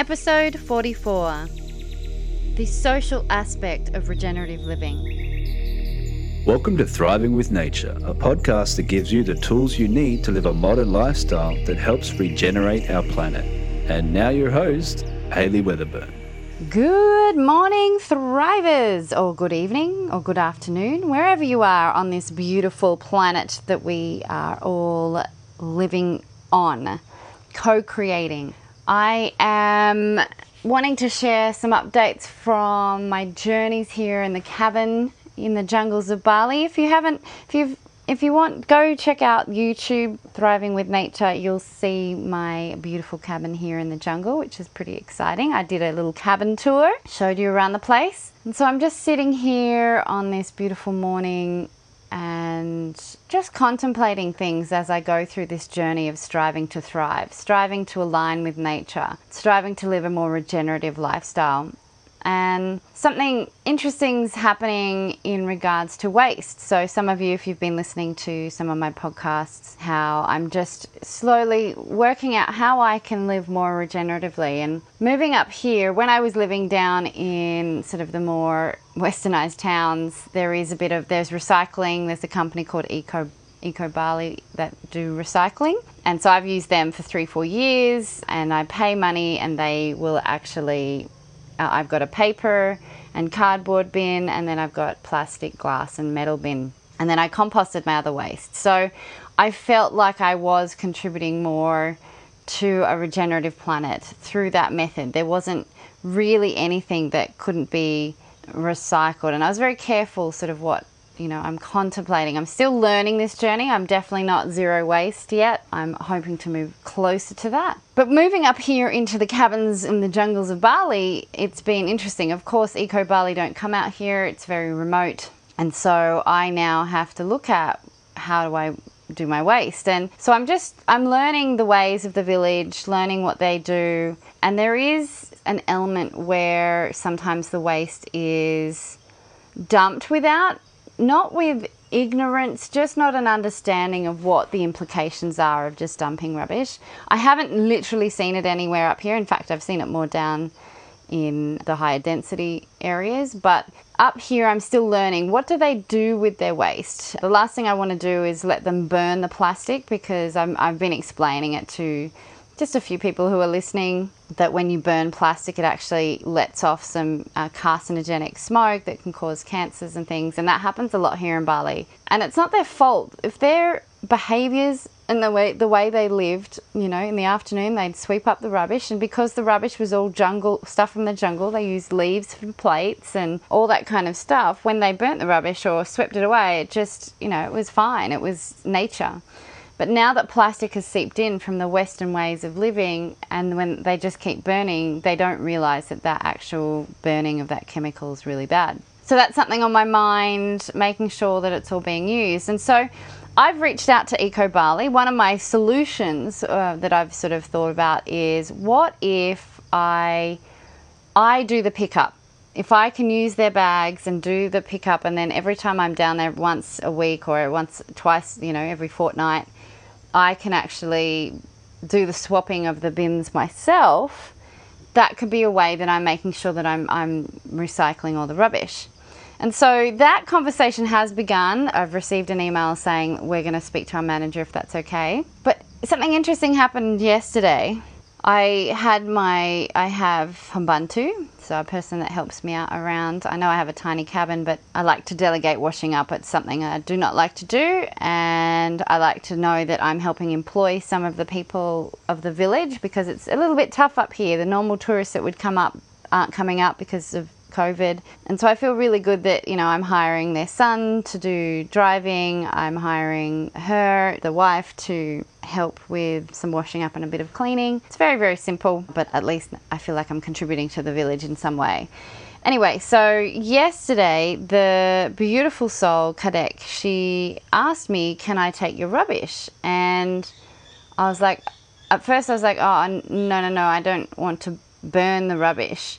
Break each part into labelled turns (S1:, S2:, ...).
S1: Episode 44 The Social Aspect of Regenerative Living.
S2: Welcome to Thriving with Nature, a podcast that gives you the tools you need to live a modern lifestyle that helps regenerate our planet. And now, your host, Hayley Weatherburn.
S1: Good morning, Thrivers, or good evening, or good afternoon, wherever you are on this beautiful planet that we are all living on, co creating. I am wanting to share some updates from my journeys here in the cabin in the jungles of Bali. If you haven't, if you've if you want, go check out YouTube Thriving with Nature. You'll see my beautiful cabin here in the jungle, which is pretty exciting. I did a little cabin tour, showed you around the place. And so I'm just sitting here on this beautiful morning and just contemplating things as I go through this journey of striving to thrive, striving to align with nature, striving to live a more regenerative lifestyle and something interesting is happening in regards to waste. So, some of you, if you've been listening to some of my podcasts, how I'm just slowly working out how I can live more regeneratively. And moving up here, when I was living down in sort of the more westernized towns, there is a bit of there's recycling. There's a company called Eco Eco Bali that do recycling. And so I've used them for three, four years and I pay money and they will actually uh, I've got a paper and cardboard bin, and then I've got plastic, glass, and metal bin. And then I composted my other waste. So I felt like I was contributing more to a regenerative planet through that method. There wasn't really anything that couldn't be recycled. And I was very careful, sort of, what you know, I'm contemplating. I'm still learning this journey. I'm definitely not zero waste yet. I'm hoping to move closer to that. But moving up here into the cabins in the jungles of Bali, it's been interesting. Of course, Eco Bali don't come out here, it's very remote. And so I now have to look at how do I do my waste. And so I'm just I'm learning the ways of the village, learning what they do. And there is an element where sometimes the waste is dumped without not with ignorance, just not an understanding of what the implications are of just dumping rubbish. I haven't literally seen it anywhere up here. In fact, I've seen it more down in the higher density areas, but up here I'm still learning what do they do with their waste. The last thing I want to do is let them burn the plastic because i have been explaining it to just a few people who are listening that when you burn plastic, it actually lets off some uh, carcinogenic smoke that can cause cancers and things. And that happens a lot here in Bali. And it's not their fault. If their behaviors and the way the way they lived, you know, in the afternoon they'd sweep up the rubbish, and because the rubbish was all jungle stuff from the jungle, they used leaves for plates and all that kind of stuff. When they burnt the rubbish or swept it away, it just, you know, it was fine. It was nature. But now that plastic has seeped in from the Western ways of living, and when they just keep burning, they don't realize that that actual burning of that chemical is really bad. So that's something on my mind, making sure that it's all being used. And so I've reached out to Eco Bali. One of my solutions uh, that I've sort of thought about is what if I I do the pickup if I can use their bags and do the pickup, and then every time I'm down there once a week or once, twice, you know, every fortnight, I can actually do the swapping of the bins myself, that could be a way that I'm making sure that I'm, I'm recycling all the rubbish. And so that conversation has begun. I've received an email saying we're going to speak to our manager if that's okay. But something interesting happened yesterday. I had my, I have pembantu, so a person that helps me out around. I know I have a tiny cabin, but I like to delegate washing up. It's something I do not like to do, and I like to know that I'm helping employ some of the people of the village because it's a little bit tough up here. The normal tourists that would come up aren't coming up because of COVID. And so I feel really good that, you know, I'm hiring their son to do driving, I'm hiring her, the wife, to help with some washing up and a bit of cleaning. It's very, very simple, but at least I feel like I'm contributing to the village in some way. Anyway, so yesterday, the beautiful soul, Kadek, she asked me, Can I take your rubbish? And I was like, At first, I was like, Oh, no, no, no, I don't want to burn the rubbish.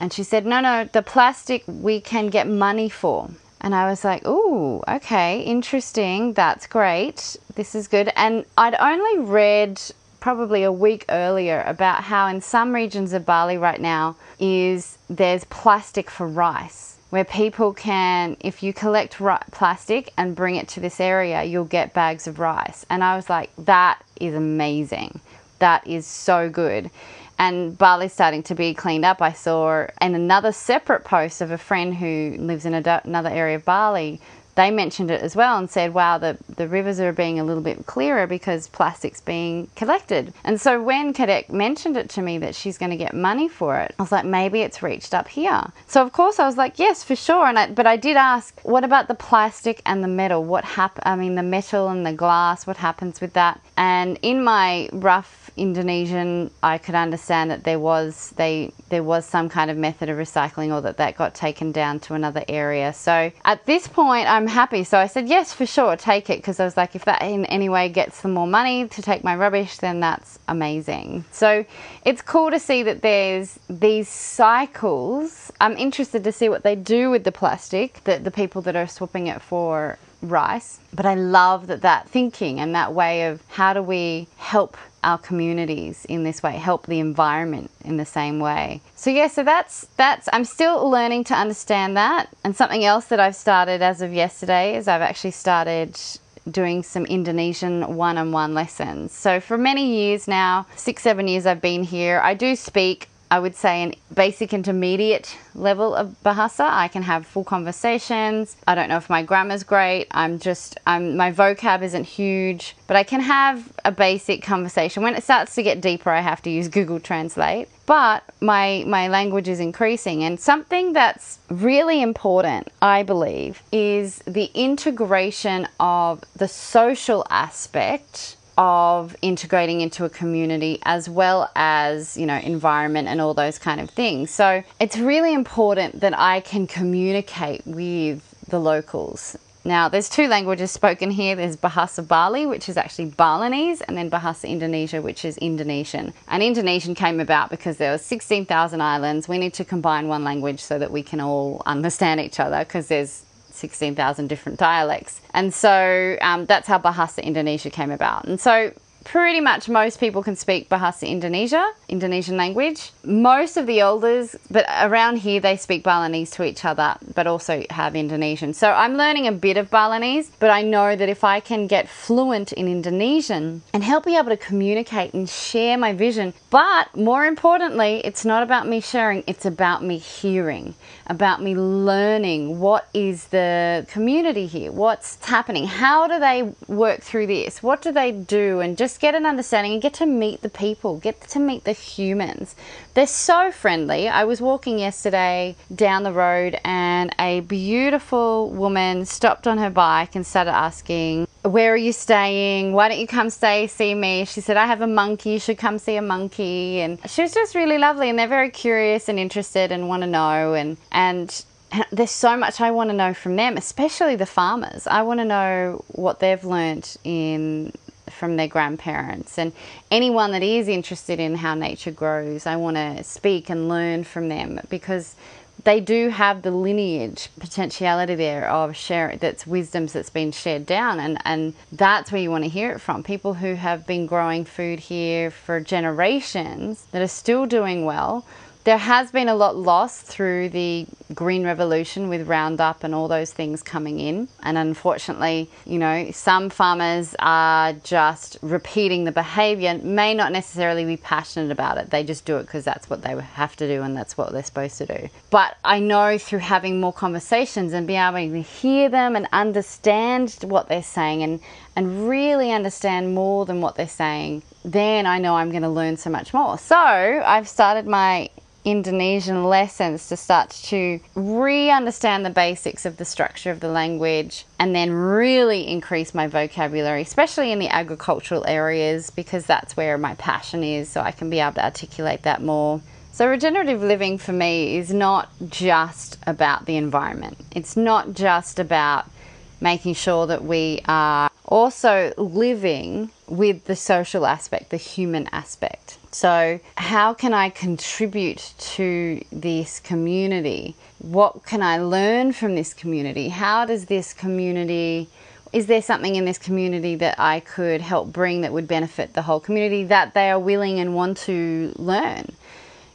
S1: And she said, No, no, the plastic we can get money for. And I was like, Ooh, okay, interesting. That's great. This is good. And I'd only read probably a week earlier about how in some regions of Bali right now is there's plastic for rice where people can if you collect plastic and bring it to this area you'll get bags of rice and I was like that is amazing that is so good and Bali's starting to be cleaned up. I saw in another separate post of a friend who lives in another area of Bali they mentioned it as well and said, wow, the, the rivers are being a little bit clearer because plastic's being collected. And so when Kadek mentioned it to me that she's going to get money for it, I was like, maybe it's reached up here. So of course I was like, yes, for sure. And I, but I did ask, what about the plastic and the metal? What hap- I mean, the metal and the glass, what happens with that? And in my rough Indonesian, I could understand that there was they there was some kind of method of recycling, or that that got taken down to another area. So at this point, I'm happy. So I said yes, for sure, take it because I was like, if that in any way gets them more money to take my rubbish, then that's amazing. So it's cool to see that there's these cycles. I'm interested to see what they do with the plastic that the people that are swapping it for rice. But I love that that thinking and that way of how do we help our communities in this way, help the environment in the same way. So yeah, so that's that's I'm still learning to understand that. And something else that I've started as of yesterday is I've actually started doing some Indonesian one-on-one lessons. So for many years now, 6 7 years I've been here, I do speak I would say an basic intermediate level of Bahasa. I can have full conversations. I don't know if my grammar's great. I'm just, I'm, my vocab isn't huge, but I can have a basic conversation. When it starts to get deeper, I have to use Google Translate. But my, my language is increasing. And something that's really important, I believe, is the integration of the social aspect of integrating into a community as well as you know environment and all those kind of things. So it's really important that i can communicate with the locals. Now there's two languages spoken here. There's bahasa bali which is actually balinese and then bahasa indonesia which is indonesian. And indonesian came about because there were 16000 islands. We need to combine one language so that we can all understand each other because there's 16,000 different dialects. And so um, that's how Bahasa Indonesia came about. And so pretty much most people can speak Bahasa Indonesia, Indonesian language. Most of the elders, but around here they speak Balinese to each other, but also have Indonesian. So I'm learning a bit of Balinese, but I know that if I can get fluent in Indonesian and help be able to communicate and share my vision, but more importantly, it's not about me sharing, it's about me hearing, about me learning what is the community here, what's happening, how do they work through this, what do they do, and just get an understanding and get to meet the people, get to meet the humans. They're so friendly. I was walking yesterday down the road and a beautiful woman stopped on her bike and started asking, Where are you staying? Why don't you come stay, see me? She said, I have a monkey, you should come see a monkey. And she was just really lovely and they're very curious and interested and want to know and and there's so much I want to know from them, especially the farmers. I want to know what they've learnt in from their grandparents. And anyone that is interested in how nature grows i want to speak and learn from them because they do have the lineage potentiality there of share that's wisdoms that's been shared down. And and that's where you want to hear it from. People who have been growing food here for generations that are still doing well there has been a lot lost through the green revolution with Roundup and all those things coming in. And unfortunately, you know, some farmers are just repeating the behavior, may not necessarily be passionate about it. They just do it because that's what they have to do and that's what they're supposed to do. But I know through having more conversations and being able to hear them and understand what they're saying and, and really understand more than what they're saying, then I know I'm going to learn so much more. So I've started my Indonesian lessons to start to re understand the basics of the structure of the language and then really increase my vocabulary, especially in the agricultural areas, because that's where my passion is, so I can be able to articulate that more. So, regenerative living for me is not just about the environment, it's not just about making sure that we are also living with the social aspect, the human aspect. So, how can I contribute to this community? What can I learn from this community? How does this community is there something in this community that I could help bring that would benefit the whole community that they are willing and want to learn?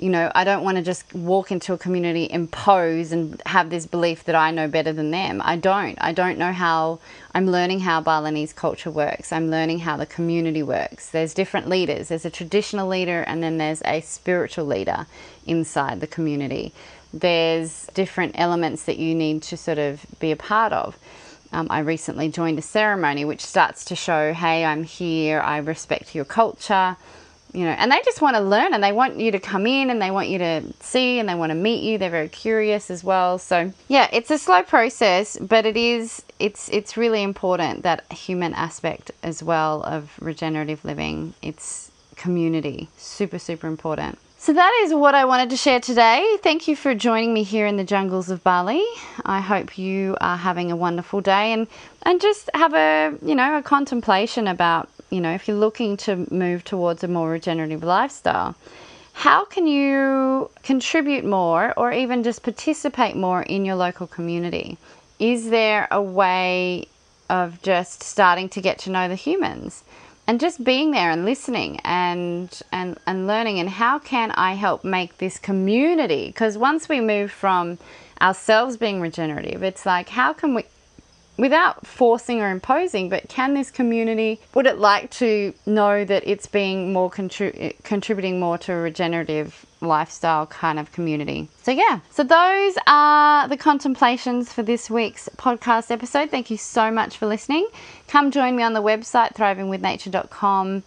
S1: You know, I don't want to just walk into a community, impose, and have this belief that I know better than them. I don't. I don't know how. I'm learning how Balinese culture works. I'm learning how the community works. There's different leaders. There's a traditional leader, and then there's a spiritual leader inside the community. There's different elements that you need to sort of be a part of. Um, I recently joined a ceremony which starts to show, hey, I'm here, I respect your culture, you know, and they just want to learn and they want you to come in and they want you to see and they want to meet you. They're very curious as well. So yeah, it's a slow process, but it is it's it's really important that human aspect as well of regenerative living. It's community, super super important. So that is what I wanted to share today. Thank you for joining me here in the jungles of Bali. I hope you are having a wonderful day and and just have a, you know, a contemplation about you know, if you're looking to move towards a more regenerative lifestyle, how can you contribute more or even just participate more in your local community? Is there a way of just starting to get to know the humans and just being there and listening and and and learning and how can I help make this community because once we move from ourselves being regenerative it's like how can we without forcing or imposing, but can this community, would it like to know that it's being more contri- contributing more to a regenerative lifestyle kind of community? So, yeah, so those are the contemplations for this week's podcast episode. Thank you so much for listening. Come join me on the website, thrivingwithnature.com,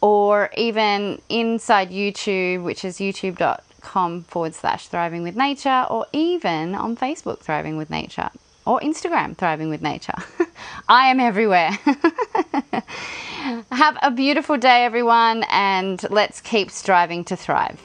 S1: or even inside YouTube, which is youtube.com forward slash thriving with nature, or even on Facebook, Thriving with Nature or Instagram, Thriving with Nature. I am everywhere. Have a beautiful day, everyone, and let's keep striving to thrive.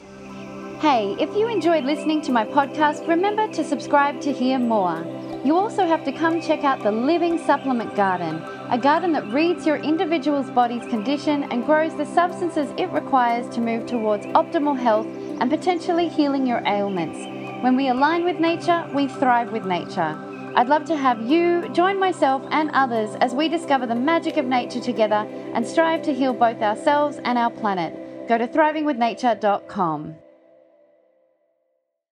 S3: Hey, if you enjoyed listening to my podcast, remember to subscribe to hear more. You also have to come check out the Living Supplement Garden, a garden that reads your individual's body's condition and grows the substances it requires to move towards optimal health and potentially healing your ailments. When we align with nature, we thrive with nature. I'd love to have you join myself and others as we discover the magic of nature together and strive to heal both ourselves and our planet. Go to thrivingwithnature.com.